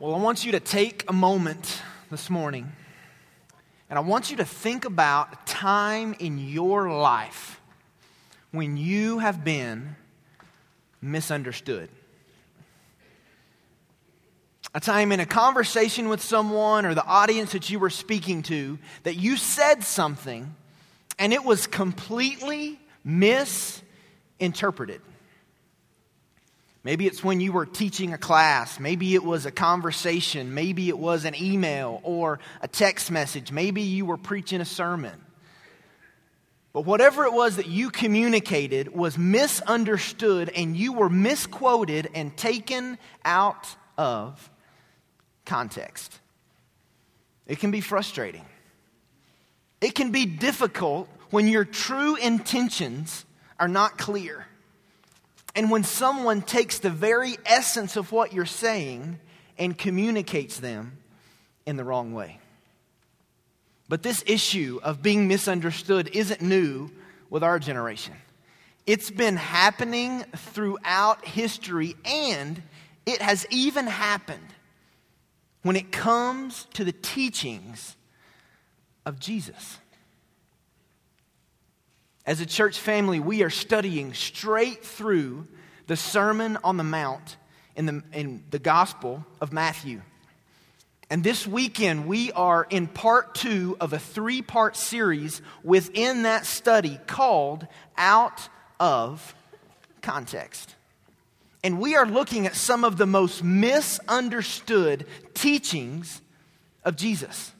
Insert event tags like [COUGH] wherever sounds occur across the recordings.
Well, I want you to take a moment this morning and I want you to think about a time in your life when you have been misunderstood. A time in a conversation with someone or the audience that you were speaking to that you said something and it was completely misinterpreted. Maybe it's when you were teaching a class. Maybe it was a conversation. Maybe it was an email or a text message. Maybe you were preaching a sermon. But whatever it was that you communicated was misunderstood and you were misquoted and taken out of context. It can be frustrating. It can be difficult when your true intentions are not clear. And when someone takes the very essence of what you're saying and communicates them in the wrong way. But this issue of being misunderstood isn't new with our generation. It's been happening throughout history, and it has even happened when it comes to the teachings of Jesus. As a church family, we are studying straight through the Sermon on the Mount in the, in the Gospel of Matthew. And this weekend, we are in part two of a three part series within that study called Out of Context. And we are looking at some of the most misunderstood teachings of Jesus.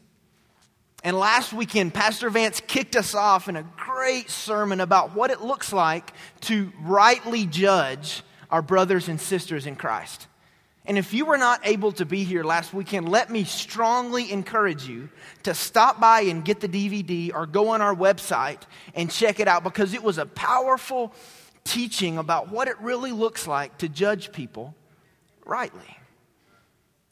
And last weekend, Pastor Vance kicked us off in a great sermon about what it looks like to rightly judge our brothers and sisters in Christ. And if you were not able to be here last weekend, let me strongly encourage you to stop by and get the DVD or go on our website and check it out because it was a powerful teaching about what it really looks like to judge people rightly.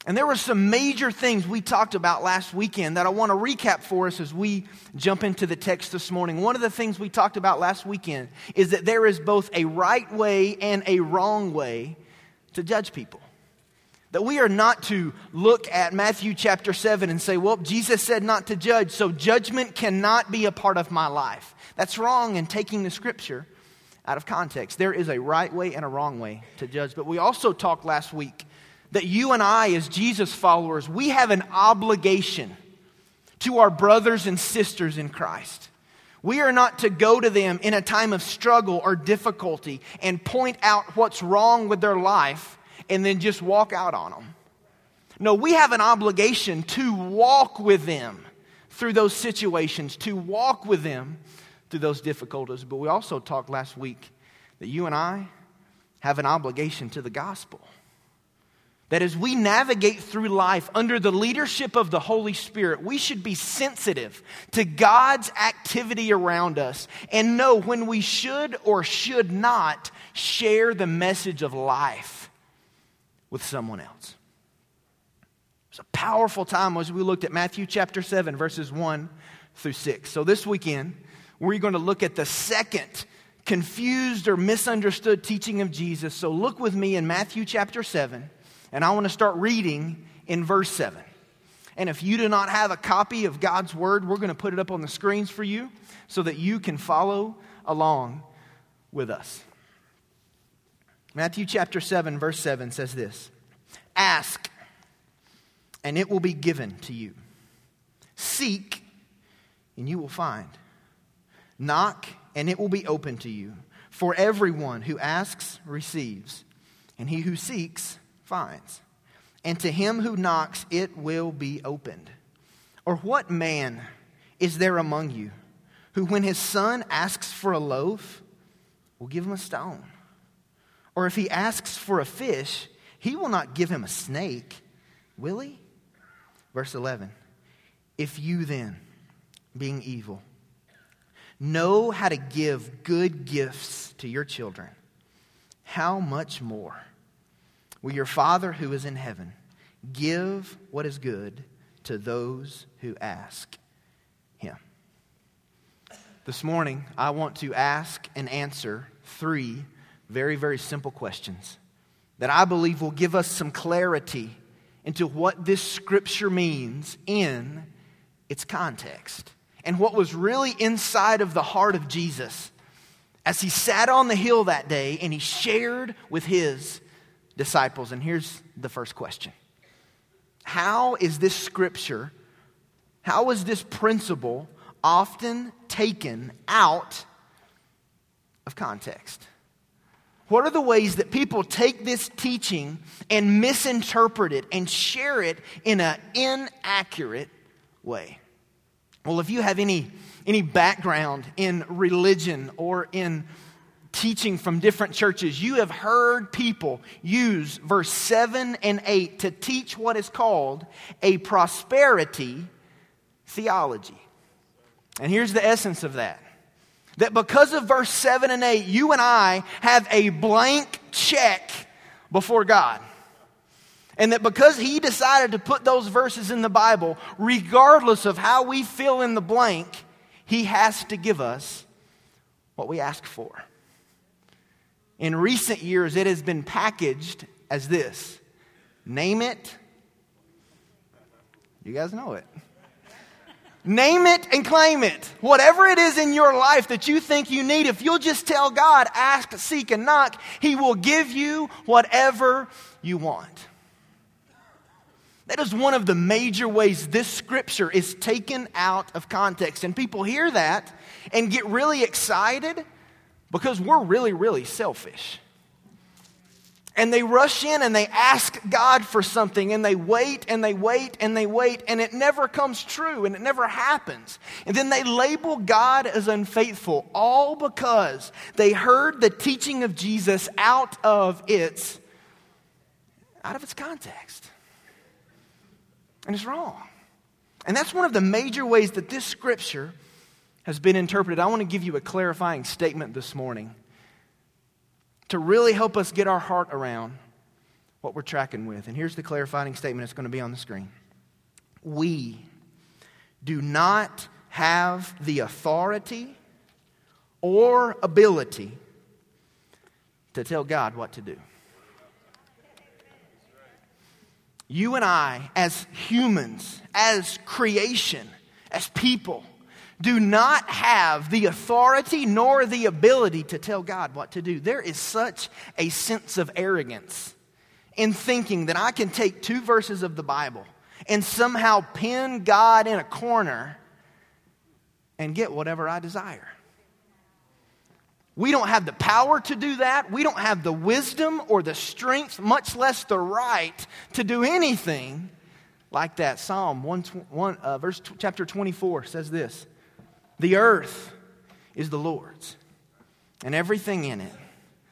And there were some major things we talked about last weekend that I want to recap for us as we jump into the text this morning. One of the things we talked about last weekend is that there is both a right way and a wrong way to judge people. That we are not to look at Matthew chapter 7 and say, well, Jesus said not to judge, so judgment cannot be a part of my life. That's wrong in taking the scripture out of context. There is a right way and a wrong way to judge. But we also talked last week that you and I, as Jesus followers, we have an obligation to our brothers and sisters in Christ. We are not to go to them in a time of struggle or difficulty and point out what's wrong with their life and then just walk out on them. No, we have an obligation to walk with them through those situations, to walk with them through those difficulties. But we also talked last week that you and I have an obligation to the gospel. That as we navigate through life under the leadership of the Holy Spirit, we should be sensitive to God's activity around us and know when we should or should not share the message of life with someone else. It's a powerful time as we looked at Matthew chapter 7, verses 1 through 6. So this weekend, we're going to look at the second confused or misunderstood teaching of Jesus. So look with me in Matthew chapter 7 and I want to start reading in verse 7. And if you do not have a copy of God's word, we're going to put it up on the screens for you so that you can follow along with us. Matthew chapter 7, verse 7 says this Ask, and it will be given to you. Seek, and you will find. Knock, and it will be open to you. For everyone who asks receives, and he who seeks finds. And to him who knocks, it will be opened. Or what man is there among you who, when his son asks for a loaf, will give him a stone? Or if he asks for a fish, he will not give him a snake, will he? Verse 11 If you then, being evil, know how to give good gifts to your children, how much more? Will your Father who is in heaven give what is good to those who ask him? This morning, I want to ask and answer three very, very simple questions that I believe will give us some clarity into what this scripture means in its context and what was really inside of the heart of Jesus as he sat on the hill that day and he shared with his disciples. And here's the first question How is this scripture, how is this principle often taken out of context? What are the ways that people take this teaching and misinterpret it and share it in an inaccurate way? Well, if you have any, any background in religion or in teaching from different churches, you have heard people use verse 7 and 8 to teach what is called a prosperity theology. And here's the essence of that that because of verse 7 and 8, you and I have a blank check before God. And that because He decided to put those verses in the Bible, regardless of how we fill in the blank, He has to give us what we ask for. In recent years, it has been packaged as this name it. You guys know it. Name it and claim it. Whatever it is in your life that you think you need, if you'll just tell God, ask, seek, and knock, He will give you whatever you want. That is one of the major ways this scripture is taken out of context. And people hear that and get really excited because we're really, really selfish and they rush in and they ask God for something and they wait and they wait and they wait and it never comes true and it never happens. And then they label God as unfaithful all because they heard the teaching of Jesus out of its out of its context. And it's wrong. And that's one of the major ways that this scripture has been interpreted. I want to give you a clarifying statement this morning to really help us get our heart around what we're tracking with. And here's the clarifying statement that's going to be on the screen. We do not have the authority or ability to tell God what to do. You and I, as humans, as creation, as people, do not have the authority nor the ability to tell God what to do. There is such a sense of arrogance in thinking that I can take two verses of the Bible and somehow pin God in a corner and get whatever I desire. We don't have the power to do that. We don't have the wisdom or the strength, much less the right to do anything like that. Psalm 1, 1 uh, verse chapter 24 says this the earth is the Lord's and everything in it.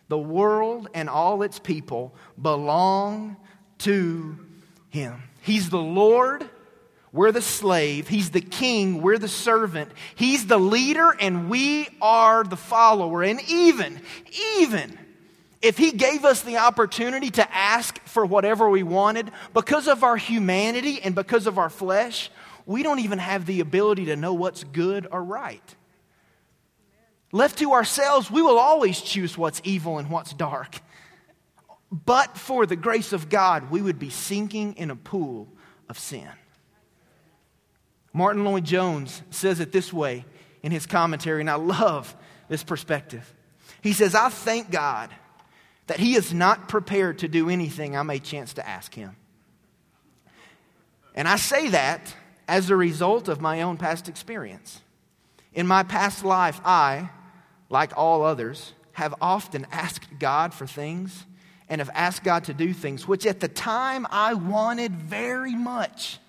The world and all its people belong to Him. He's the Lord, we're the slave. He's the king, we're the servant. He's the leader, and we are the follower. And even, even if He gave us the opportunity to ask for whatever we wanted, because of our humanity and because of our flesh, we don't even have the ability to know what's good or right. Left to ourselves, we will always choose what's evil and what's dark. But for the grace of God, we would be sinking in a pool of sin. Martyn Lloyd-Jones says it this way in his commentary, and I love this perspective. He says, I thank God that He is not prepared to do anything I may chance to ask Him. And I say that as a result of my own past experience. In my past life, I, like all others, have often asked God for things and have asked God to do things which at the time I wanted very much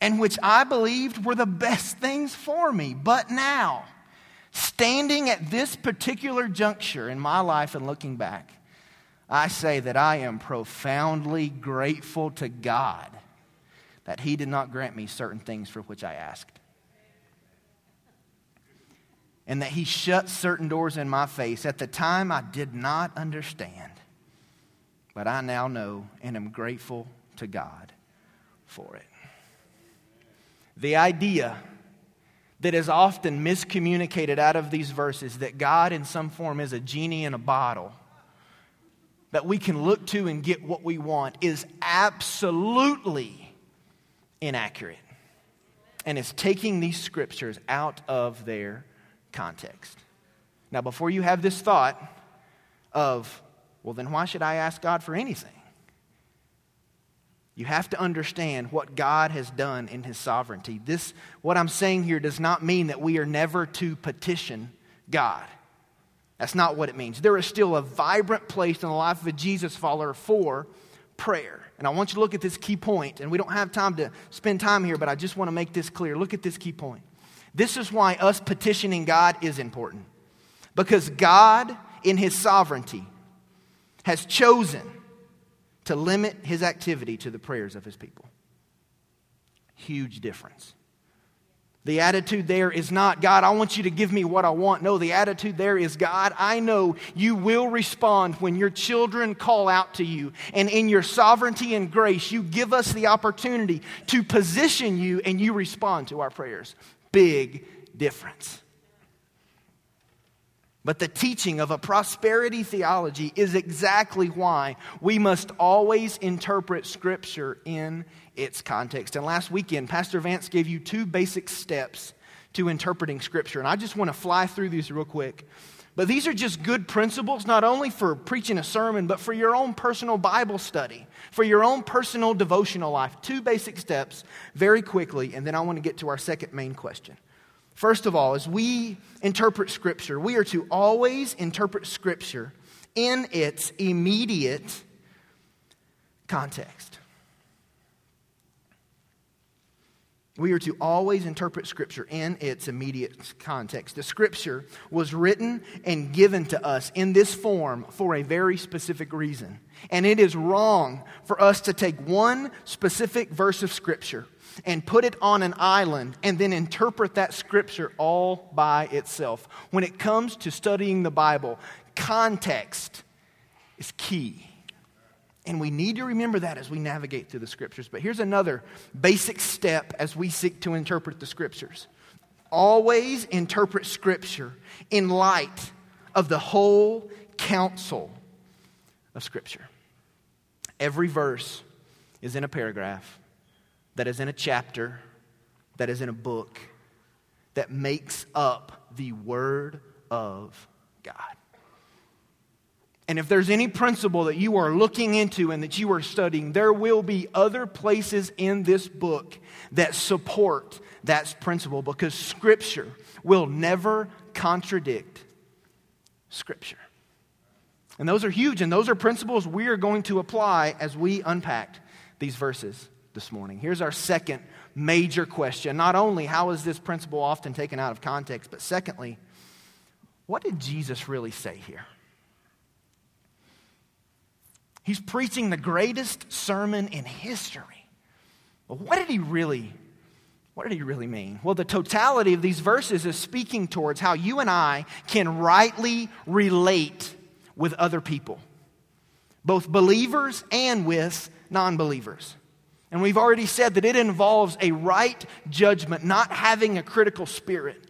and which I believed were the best things for me. But now, standing at this particular juncture in my life and looking back, I say that I am profoundly grateful to God that he did not grant me certain things for which I asked. And that he shut certain doors in my face. At the time, I did not understand. But I now know and am grateful to God for it. The idea that is often miscommunicated out of these verses that God, in some form, is a genie in a bottle that we can look to and get what we want is absolutely inaccurate. And is taking these scriptures out of their context. Now, before you have this thought of, well, then why should I ask God for anything? You have to understand what God has done in his sovereignty. This what I'm saying here does not mean that we are never to petition God. That's not what it means. There is still a vibrant place in the life of a Jesus follower for prayer. And I want you to look at this key point, and we don't have time to spend time here, but I just want to make this clear. Look at this key point. This is why us petitioning God is important. Because God, in his sovereignty, has chosen to limit his activity to the prayers of his people. Huge difference. The attitude there is not, God, I want you to give me what I want. No, the attitude there is, God, I know you will respond when your children call out to you. And in your sovereignty and grace, you give us the opportunity to position you and you respond to our prayers. Big difference. But the teaching of a prosperity theology is exactly why we must always interpret Scripture in its context. And last weekend, Pastor Vance gave you two basic steps to interpreting Scripture. And I just want to fly through these real quick. But these are just good principles, not only for preaching a sermon, but for your own personal Bible study, for your own personal devotional life. Two basic steps, very quickly, and then I want to get to our second main question. First of all, as we interpret Scripture, we are to always interpret Scripture in its immediate context. We are to always interpret Scripture in its immediate context. The Scripture was written and given to us in this form for a very specific reason. And it is wrong for us to take one specific verse of Scripture and put it on an island and then interpret that scripture all by itself. When it comes to studying the Bible, context is key. And we need to remember that as we navigate through the scriptures. But here's another basic step as we seek to interpret the scriptures always interpret scripture in light of the whole counsel of scripture. Every verse is in a paragraph that is in a chapter, that is in a book, that makes up the Word of God. And if there's any principle that you are looking into and that you are studying, there will be other places in this book that support that principle because Scripture will never contradict Scripture. And those are huge, and those are principles we are going to apply as we unpack these verses this morning. Here's our second major question. Not only how is this principle often taken out of context, but secondly, what did Jesus really say here? He's preaching the greatest sermon in history. But what did he really what did he really mean? Well, the totality of these verses is speaking towards how you and I can rightly relate with other people, both believers and with non believers. And we've already said that it involves a right judgment, not having a critical spirit.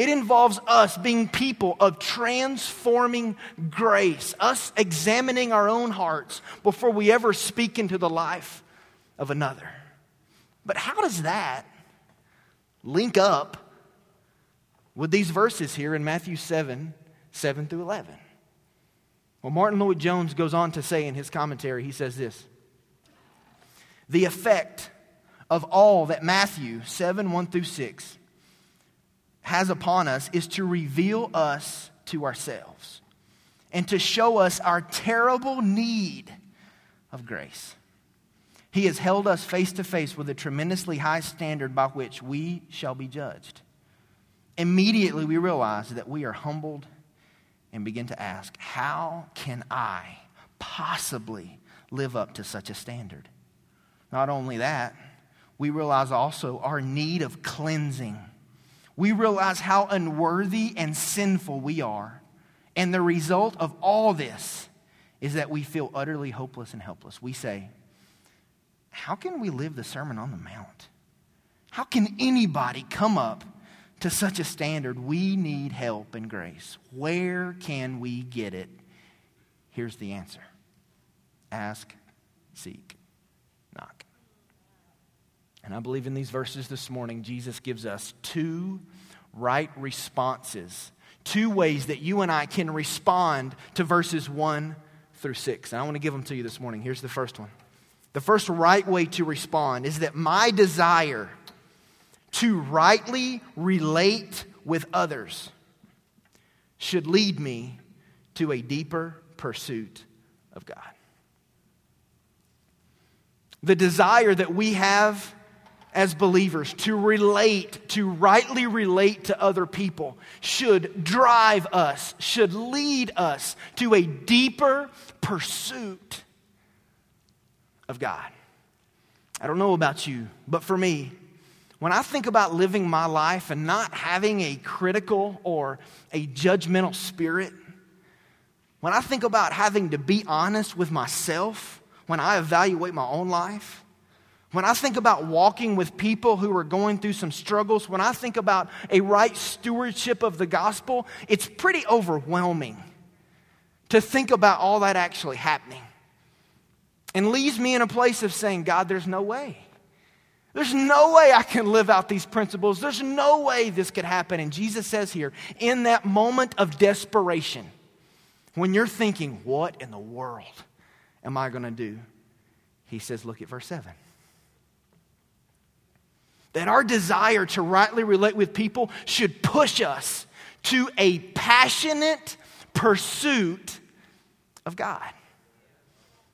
It involves us being people of transforming grace, us examining our own hearts before we ever speak into the life of another. But how does that link up with these verses here in Matthew 7 7 through 11? Well, Martyn Lloyd-Jones goes on to say in his commentary, he says this the effect of all that Matthew 7 1 through 6 has upon us is to reveal us to ourselves and to show us our terrible need of grace. He has held us face to face with a tremendously high standard by which we shall be judged. Immediately, we realize that we are humbled and begin to ask, How can I possibly live up to such a standard? Not only that, we realize also our need of cleansing. We realize how unworthy and sinful we are. And the result of all this is that we feel utterly hopeless and helpless. We say, How can we live the Sermon on the Mount? How can anybody come up to such a standard? We need help and grace. Where can we get it? Here's the answer ask, seek, knock. And I believe in these verses this morning, Jesus gives us two right responses, two ways that you and I can respond to verses 1 through 6. And I want to give them to you this morning. Here's the first one. The first right way to respond is that my desire to rightly relate with others should lead me to a deeper pursuit of God. The desire that we have as believers to relate, to rightly relate to other people, should drive us, should lead us to a deeper pursuit of God. I don't know about you, but for me, when I think about living my life and not having a critical or a judgmental spirit, when I think about having to be honest with myself when I evaluate my own life, when I think about walking with people who are going through some struggles, when I think about a right stewardship of the gospel, it's pretty overwhelming to think about all that actually happening. And leaves me in a place of saying, God, there's no way. There's no way I can live out these principles. There's no way this could happen. And Jesus says here, in that moment of desperation, when you're thinking, what in the world am I going to do? He says, look at verse 7 that our desire to rightly relate with people should push us to a passionate pursuit of God.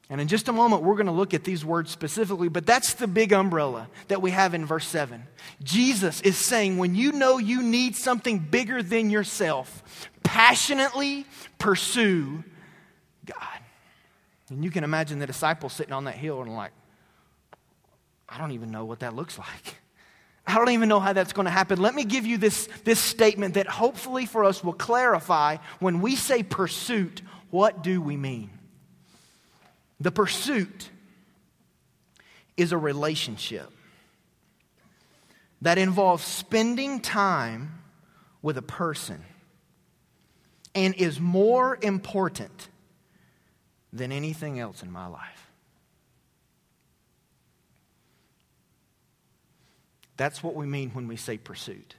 And in just a moment, we're going to look at these words specifically, but that's the big umbrella that we have in verse 7. Jesus is saying, when you know you need something bigger than yourself, passionately pursue God. And you can imagine the disciples sitting on that hill and like, I don't even know what that looks like. I don't even know how that's going to happen. Let me give you this, this statement that hopefully for us will clarify when we say pursuit, what do we mean? The pursuit is a relationship that involves spending time with a person and is more important than anything else in my life. That's what we mean when we say pursuit.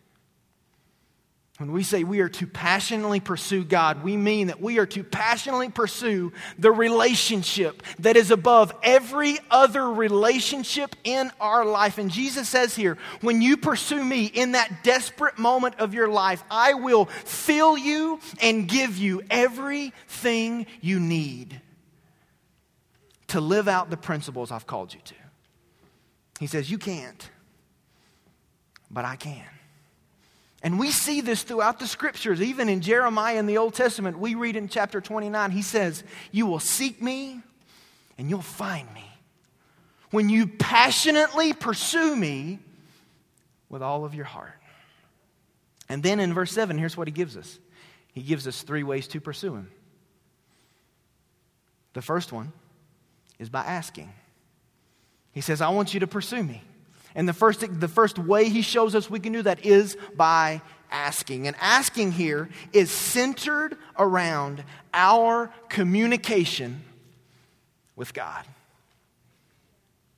When we say we are to passionately pursue God, we mean that we are to passionately pursue the relationship that is above every other relationship in our life. And Jesus says here, when you pursue me in that desperate moment of your life, I will fill you and give you everything you need to live out the principles I've called you to. He says, You can't but I can. And we see this throughout the scriptures. Even in Jeremiah in the Old Testament, we read in chapter 29, he says, You will seek me and you'll find me. When you passionately pursue me with all of your heart. And then in verse 7, here's what he gives us He gives us three ways to pursue him. The first one is by asking. He says, I want you to pursue me. And the first, the first way he shows us we can do that is by asking. And asking here is centered around our communication with God.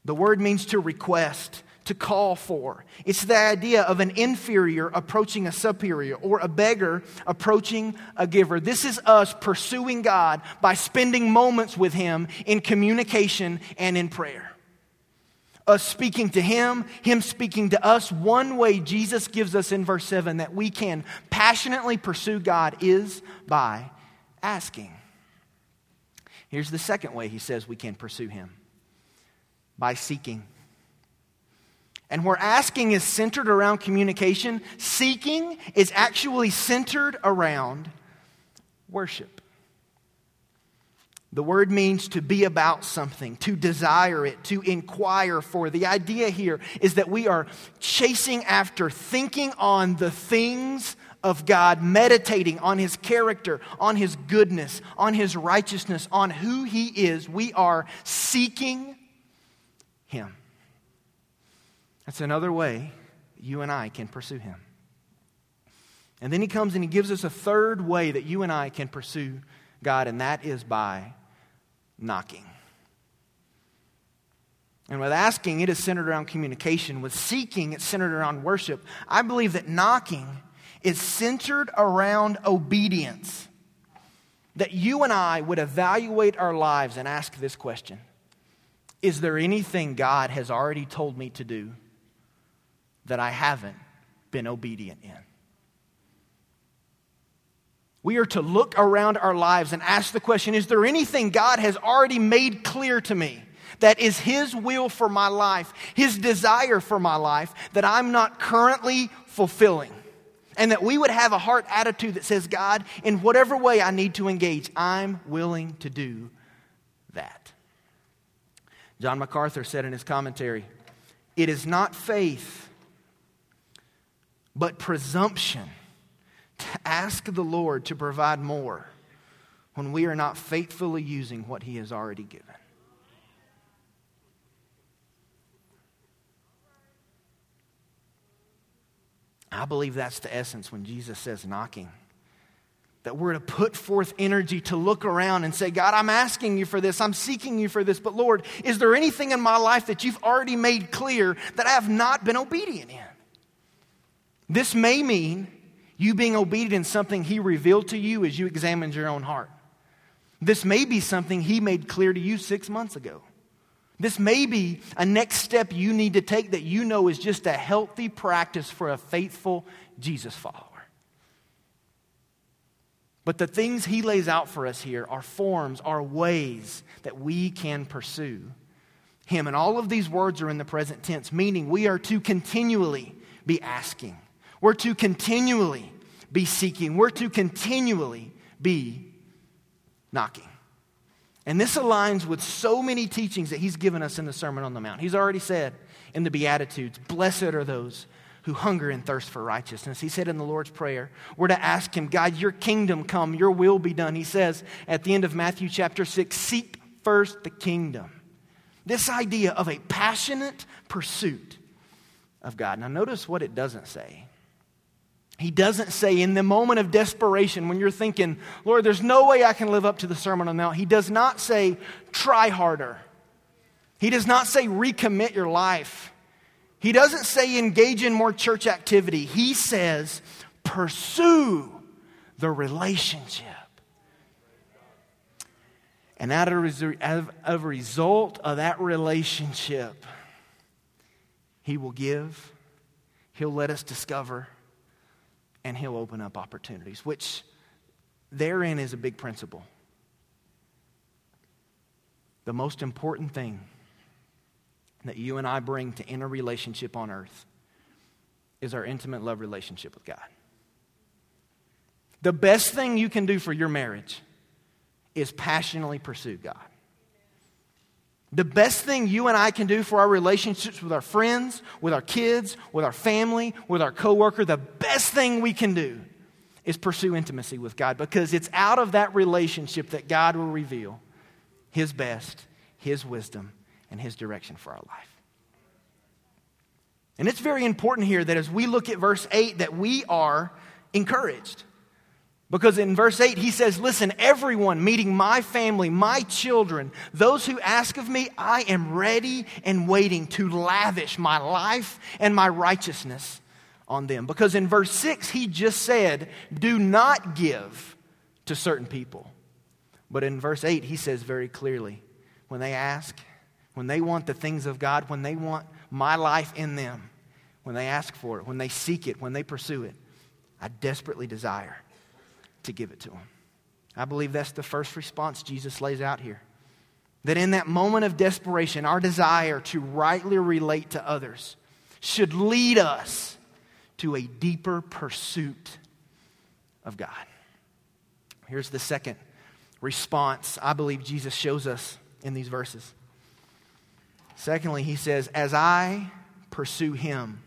The word means to request, to call for. It's the idea of an inferior approaching a superior or a beggar approaching a giver. This is us pursuing God by spending moments with Him in communication and in prayer us speaking to him, him speaking to us. One way Jesus gives us in verse 7 that we can passionately pursue God is by asking. Here's the second way he says we can pursue him by seeking. And where asking is centered around communication, seeking is actually centered around worship. The word means to be about something, to desire it, to inquire for. The idea here is that we are chasing after, thinking on the things of God, meditating on His character, on His goodness, on His righteousness, on who He is. We are seeking Him. That's another way you and I can pursue Him. And then He comes and He gives us a third way that you and I can pursue God, and that is by knocking. And with asking, it is centered around communication. With seeking, it's centered around worship. I believe that knocking is centered around obedience. That you and I would evaluate our lives and ask this question Is there anything God has already told me to do that I haven't been obedient in? We are to look around our lives and ask the question Is there anything God has already made clear to me that is His will for my life, His desire for my life, that I'm not currently fulfilling? And that we would have a heart attitude that says, God, in whatever way I need to engage, I'm willing to do that. John MacArthur said in his commentary, It is not faith, but presumption ask the Lord to provide more when we are not faithfully using what He has already given. I believe that's the essence when Jesus says knocking. That we're to put forth energy to look around and say, God, I'm asking you for this. I'm seeking you for this. But Lord, is there anything in my life that you've already made clear that I have not been obedient in? This may mean you being obedient in something He revealed to you as you examined your own heart. This may be something He made clear to you six months ago. This may be a next step you need to take that you know is just a healthy practice for a faithful Jesus follower. But the things he lays out for us here are forms, are ways that we can pursue him. And all of these words are in the present tense, meaning we are to continually be asking. We're to continually be seeking. We're to continually be knocking. And this aligns with so many teachings that he's given us in the Sermon on the Mount. He's already said in the Beatitudes, Blessed are those who hunger and thirst for righteousness. He said in the Lord's Prayer, we're to ask him, God, your kingdom come, your will be done. He says at the end of Matthew chapter 6, Seek first the kingdom. This idea of a passionate pursuit of God. Now, notice what it doesn't say. He doesn't say in the moment of desperation when you're thinking, Lord, there's no way I can live up to the Sermon on the Mount. He does not say, try harder. He does not say, recommit your life. He doesn't say, engage in more church activity. He says, pursue the relationship. And out of a result of that relationship, He will give, He'll let us discover and He'll open up opportunities, which therein is a big principle. The most important thing that you and I bring to inner relationship on earth is our intimate love relationship with God. The best thing you can do for your marriage is passionately pursue God. The best thing you and I can do for our relationships with our friends, with our kids, with our family, with our coworker, the best thing we can do is pursue intimacy with God because it's out of that relationship that God will reveal his best, his wisdom, and his direction for our life. And it's very important here that as we look at verse 8 that we are encouraged. Because in verse 8, he says, Listen, everyone, meeting my family, my children, those who ask of me, I am ready and waiting to lavish my life and my righteousness on them. Because in verse 6, he just said, Do not give to certain people. But in verse 8, he says very clearly, When they ask, when they want the things of God, when they want my life in them, when they ask for it, when they seek it, when they pursue it, I desperately desire to give it to them. I believe that's the first response Jesus lays out here. That in that moment of desperation, our desire to rightly relate to others should lead us to a deeper pursuit of God. Here's the second response I believe Jesus shows us in these verses. Secondly, he says, As I pursue him,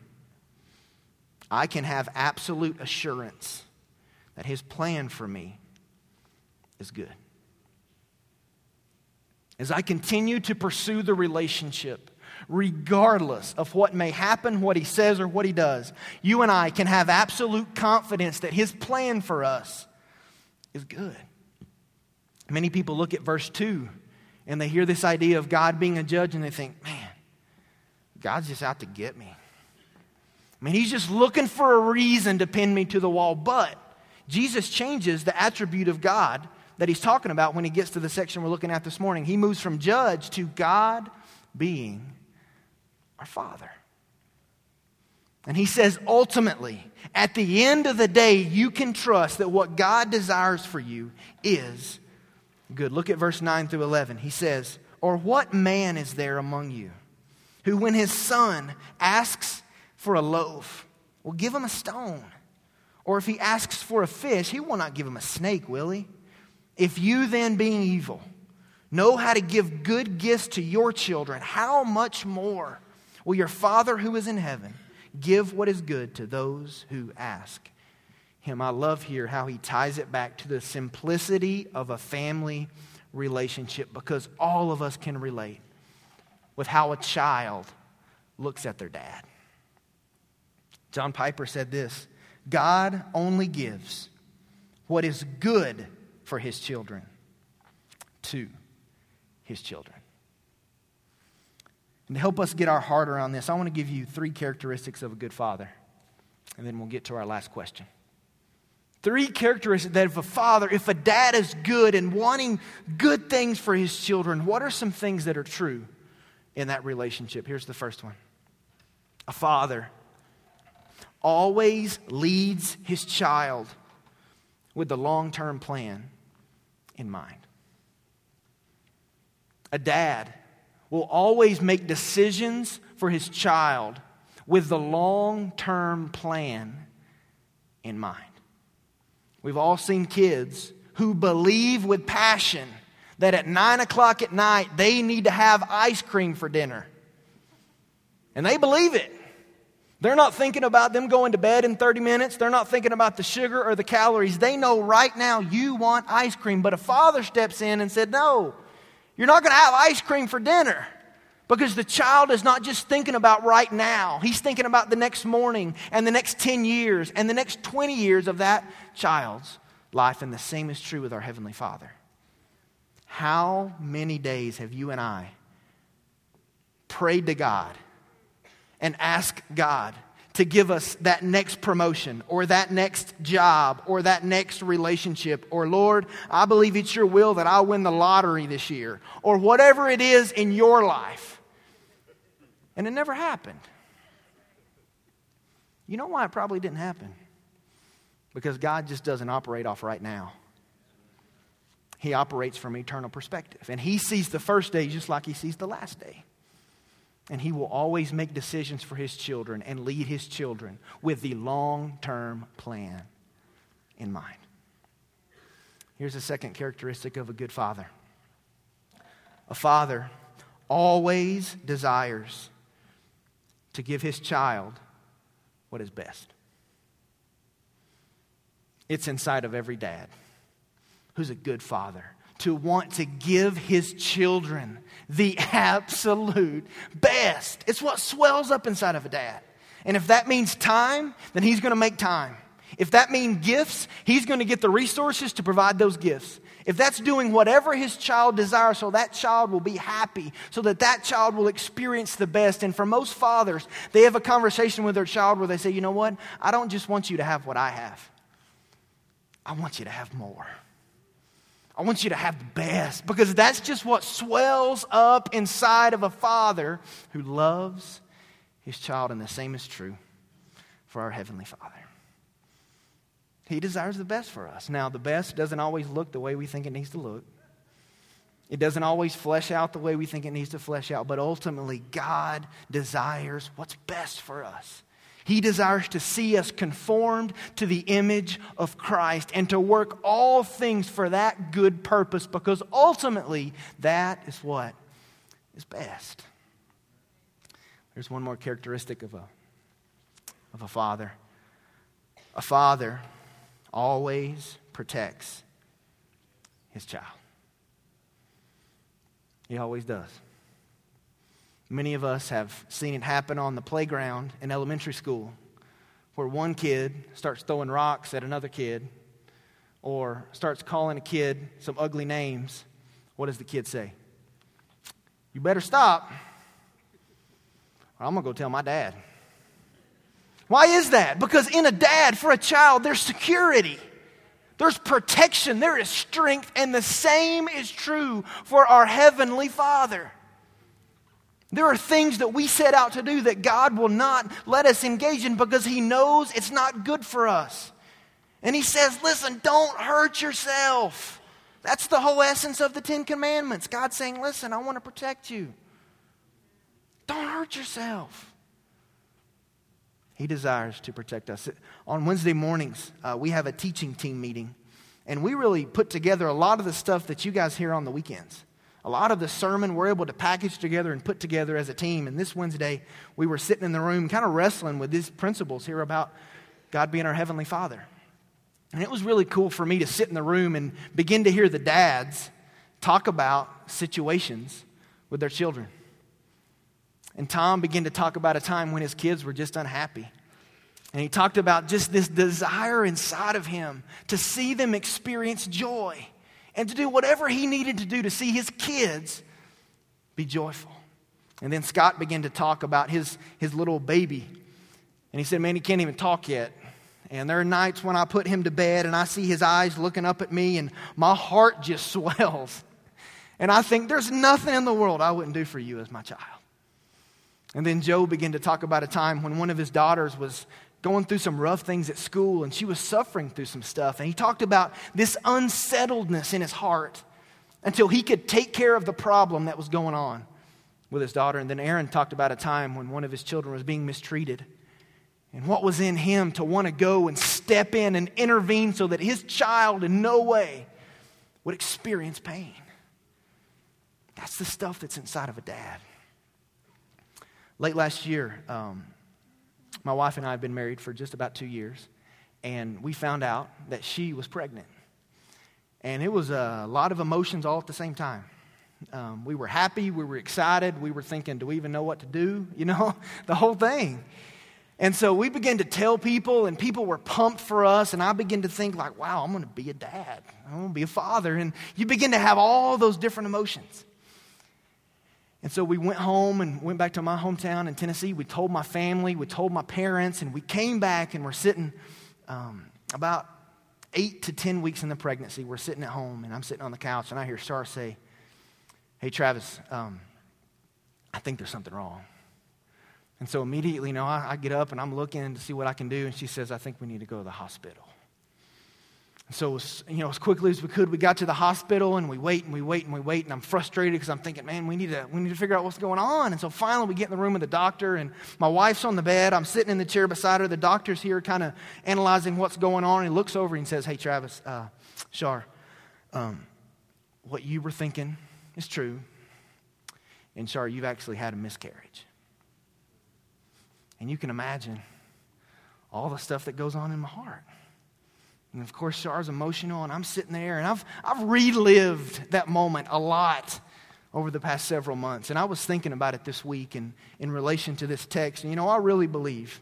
I can have absolute assurance that His plan for me is good. As I continue to pursue the relationship, regardless of what may happen, what He says, or what He does, you and I can have absolute confidence that His plan for us is good. Many people look at verse 2 and they hear this idea of God being a judge and they think, man, God's just out to get me. I mean, he's just looking for a reason to pin me to the wall. But Jesus changes the attribute of God that he's talking about when he gets to the section we're looking at this morning. He moves from judge to God being our Father. And he says, ultimately, at the end of the day, you can trust that what God desires for you is good. Look at verse 9 through 11. He says, Or what man is there among you who, when his son asks for a loaf, will give him a stone? Or if he asks for a fish, he will not give him a snake, will he? If you then, being evil, know how to give good gifts to your children, how much more will your Father who is in heaven give what is good to those who ask him? I love here how he ties it back to the simplicity of a family relationship because all of us can relate with how a child looks at their dad. John Piper said this God only gives what is good for his children to his children. And to help us get our heart around this, I want to give you three characteristics of a good father. And then we'll get to our last question. Three characteristics that if a father, if a dad is good and wanting good things for his children, what are some things that are true in that relationship? Here's the first one a father always leads his child with the long term plan in mind. A dad will always make decisions for his child with the long term plan in mind. We've all seen kids who believe with passion that at nine o'clock at night they need to have ice cream for dinner. And they believe it. They're not thinking about them going to bed in 30 minutes. They're not thinking about the sugar or the calories. They know right now you want ice cream. But a father steps in and said, No, you're not going to have ice cream for dinner. Because the child is not just thinking about right now, he's thinking about the next morning and the next 10 years and the next 20 years of that child's life. And the same is true with our Heavenly Father. How many days have you and I prayed to God and ask God to give us that next promotion or that next job or that next relationship. Or, Lord, I believe it's your will that I'll win the lottery this year or whatever it is in your life. And it never happened. You know why it probably didn't happen? Because God just doesn't operate off right now. He operates from eternal perspective. And He sees the first day just like He sees the last day. And he will always make decisions for his children and lead his children with the long term plan in mind. Here's a second characteristic of a good father a father always desires to give his child what is best. It's inside of every dad who's a good father to want to give his children the [LAUGHS] absolute best. It's what swells up inside of a dad. And if that means time, then he's going to make time. If that means gifts, he's going to get the resources to provide those gifts. If that's doing whatever his child desires so that child will be happy, so that that child will experience the best. And for most fathers, they have a conversation with their child where they say, you know what? I don't just want you to have what I have, I want you to have more. I want you to have the best because that's just what swells up inside of a father who loves his child, and the same is true for our Heavenly Father. He desires the best for us. Now, the best doesn't always look the way we think it needs to look. It doesn't always flesh out the way we think it needs to flesh out, but ultimately, God desires what's best for us. He desires to see us conformed to the image of Christ and to work all things for that good purpose because ultimately that is what is best. There's one more characteristic of a, of a father. A father always protects his child. He always does. Many of us have seen it happen on the playground in elementary school where one kid starts throwing rocks at another kid or starts calling a kid some ugly names. What does the kid say? You better stop, I'm going to go tell my dad. Why is that? Because in a dad, for a child, there's security, there's protection, there is strength, and the same is true for our Heavenly Father. There are things that we set out to do that God will not let us engage in because He knows it's not good for us. And He says, listen, don't hurt yourself. That's the whole essence of the Ten Commandments. God saying, listen, I want to protect you. Don't hurt yourself. He desires to protect us. On Wednesday mornings, uh, we have a teaching team meeting, and we really put together a lot of the stuff that you guys hear on the weekends. A lot of the sermon we're able to package together and put together as a team. And this Wednesday, we were sitting in the room kind of wrestling with these principles here about God being our Heavenly Father. And it was really cool for me to sit in the room and begin to hear the dads talk about situations with their children. And Tom began to talk about a time when his kids were just unhappy. And he talked about just this desire inside of him to see them experience joy and to do whatever he needed to do to see his kids be joyful. And then Scott began to talk about his, his little baby. And he said, Man, he can't even talk yet. And there are nights when I put him to bed and I see his eyes looking up at me and my heart just [LAUGHS] swells. And I think there's nothing in the world I wouldn't do for you as my child. And then Joe began to talk about a time when one of his daughters was going through some rough things at school and she was suffering through some stuff. And he talked about this unsettledness in his heart until he could take care of the problem that was going on with his daughter. And then Aaron talked about a time when one of his children was being mistreated and what was in him to want to go and step in and intervene so that his child in no way would experience pain. That's the stuff that's inside of a dad. Late last year, um, my wife and I have been married for just about two years, and we found out that she was pregnant. And it was a lot of emotions all at the same time. Um, we were happy, we were excited, we were thinking, do we even know what to do? [LAUGHS] You know, the whole thing. And so we began to tell people, and people were pumped for us. And I began to think, like, wow, I'm going to be a dad. I'm going to be a father. And you begin to have all those different emotions. And so we went home and went back to my hometown in Tennessee. We told my family, we told my parents, and we came back and we're sitting um, about eight to 10 weeks in the pregnancy. We're sitting at home and I'm sitting on the couch and I hear Shar say, Hey, Travis, um, I think there's something wrong. And so immediately, you know, I, I get up and I'm looking to see what I can do. And she says, I think we need to go to the hospital. So, you know, as quickly as we could, we got to the hospital and we wait and we wait and we wait. And I'm frustrated because I'm thinking, man, we need, to, we need to figure out what's going on. And so finally, we get in the room with the doctor, and my wife's on the bed. I'm sitting in the chair beside her. The doctor's here kind of analyzing what's going on. And he looks over and says, Hey, Travis, uh, Shar, um, what you were thinking is true. And Shar, you've actually had a miscarriage. And you can imagine all the stuff that goes on in my heart. And of course, Shar's emotional, and I'm sitting there, and I've, I've relived that moment a lot over the past several months. And I was thinking about it this week in, in relation to this text. And you know, I really believe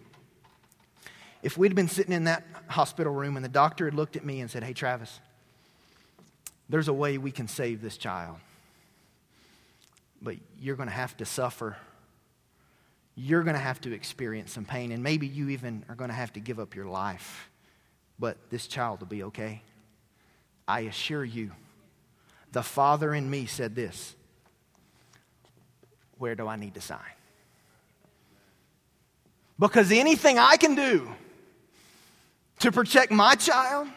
if we'd been sitting in that hospital room and the doctor had looked at me and said, Hey, Travis, there's a way we can save this child, but you're going to have to suffer. You're going to have to experience some pain, and maybe you even are going to have to give up your life but this child will be okay. I assure you, the Father in me said this Where do I need to sign? Because anything I can do to protect my child,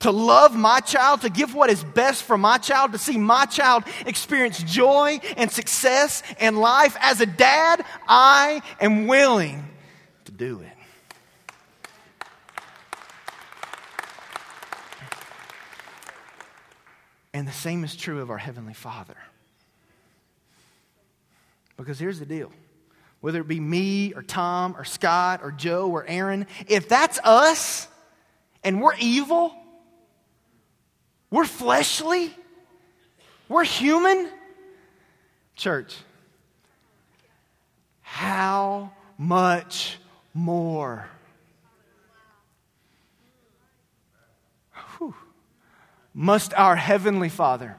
to love my child, to give what is best for my child, to see my child experience joy and success and life as a dad, I am willing to do it. And the same is true of our Heavenly Father. Because here's the deal whether it be me or Tom or Scott or Joe or Aaron, if that's us and we're evil, we're fleshly, we're human, church, how much more must our Heavenly Father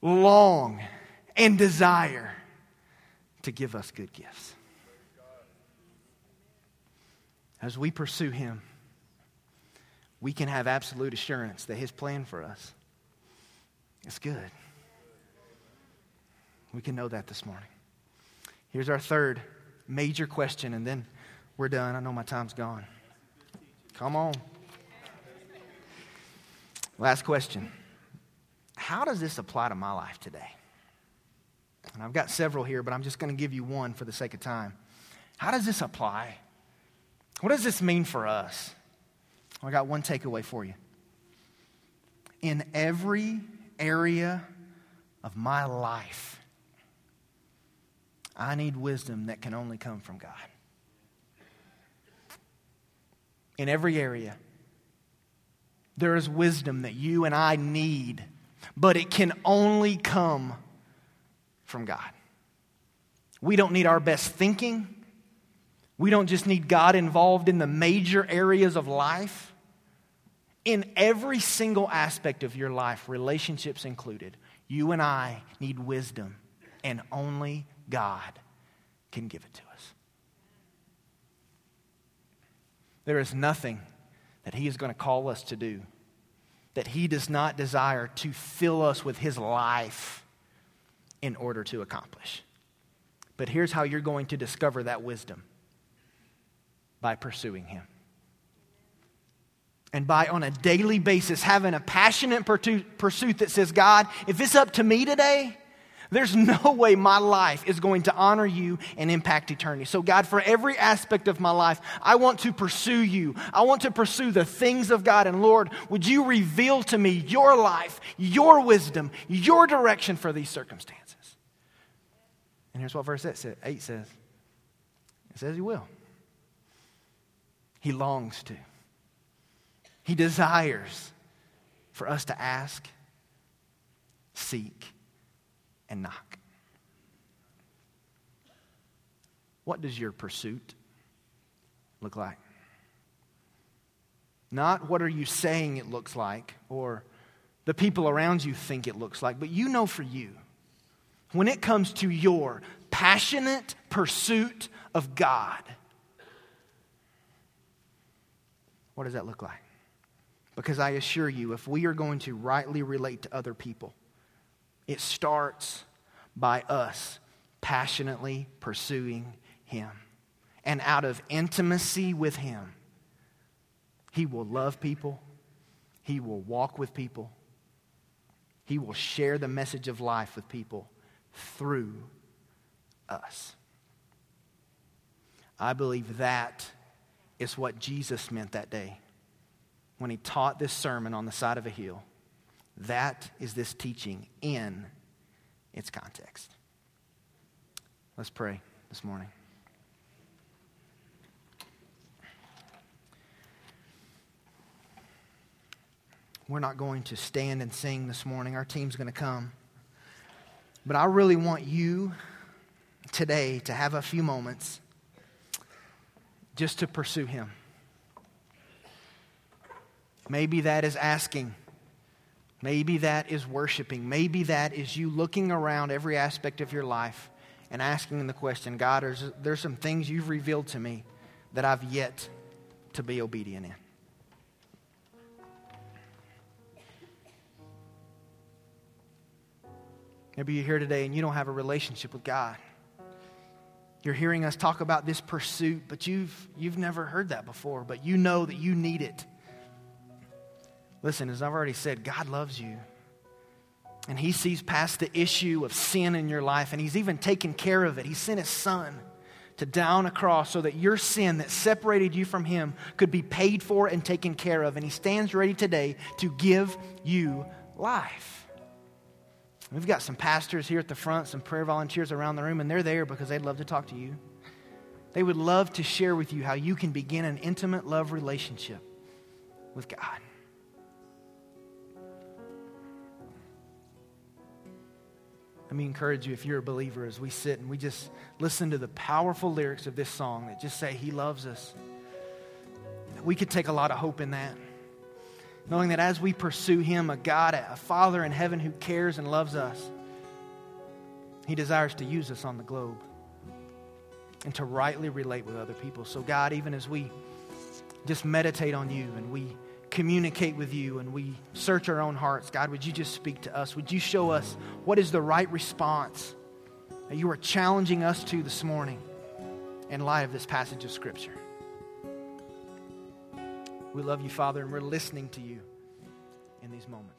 long and desire to give us good gifts. As we pursue Him, we can have absolute assurance that His plan for us is good. We can know that this morning. Here's our third major question, and then we're done. I know my time's gone. Come on. Last question How does this apply to my life today? And I've got several here, but I'm just going to give you one for the sake of time. How does this apply? What does this mean for us? I got one takeaway for you. In every area of my life, I need wisdom that can only come from God. In every area, there is wisdom that you and I need, but it can only come from God. We don't need our best thinking. We don't just need God involved in the major areas of life. In every single aspect of your life, relationships included, you and I need wisdom, and only God can give it to us. There is nothing that He is going to call us to do that He does not desire to fill us with His life in order to accomplish. But here's how you're going to discover that wisdom by pursuing Him. And by on a daily basis having a passionate pursuit that says, God, if it's up to me today, there's no [LAUGHS] way my life is going to honor you and impact eternity. So, God, for every aspect of my life, I want to pursue you. I want to pursue the things of God. And Lord, would you reveal to me your life, your wisdom, your direction for these circumstances? And here's what verse 8 says it says He will. He longs to. He desires for us to ask, seek, and knock. What does your pursuit look like? Not what are you saying it looks like or the people around you think it looks like, but you know for you, when it comes to your passionate pursuit of God, what does that look like? Because I assure you, if we are going to rightly relate to other people, it starts by us passionately pursuing Him. And out of intimacy with Him, He will love people, He will walk with people, He will share the message of life with people through us. I believe that is what Jesus meant that day when he taught this sermon on the side of a hill. That is this teaching in its context. Let's pray this morning. We're not going to stand and sing this morning. Our team's going to come. But I really want you today to have a few moments just to pursue Him. Maybe that is asking. Maybe that is worshiping. Maybe that is you looking around every aspect of your life and asking the question God, there's, there's some things you've revealed to me that I've yet to be obedient in. Maybe you're here today and you don't have a relationship with God. You're hearing us talk about this pursuit, but you've, you've never heard that before, but you know that you need it. Listen, as I've already said, God loves you. And He sees past the issue of sin in your life, and He's even taken care of it. He sent His Son to down a cross so that your sin that separated you from Him could be paid for and taken care of. And He stands ready today to give you life. We've got some pastors here at the front, some prayer volunteers around the room, and they're there because they'd love to talk to you. They would love to share with you how you can begin an intimate love relationship with God. Let me encourage you, if you're a believer, as we sit and we just listen to the powerful lyrics of this song that just say, He loves us. We could take a lot of hope in that. Knowing that as we pursue Him, a God, a Father in heaven who cares and loves us, He desires to use us on the globe. and to rightly relate with other people. So, God, even as we just meditate on you and we communicate with you and we search our own hearts, God, would you just speak to us? Would you show us what is the right response that you are challenging us to this morning in light of this passage of Scripture? We love you, Father, and we're listening to you in these moments.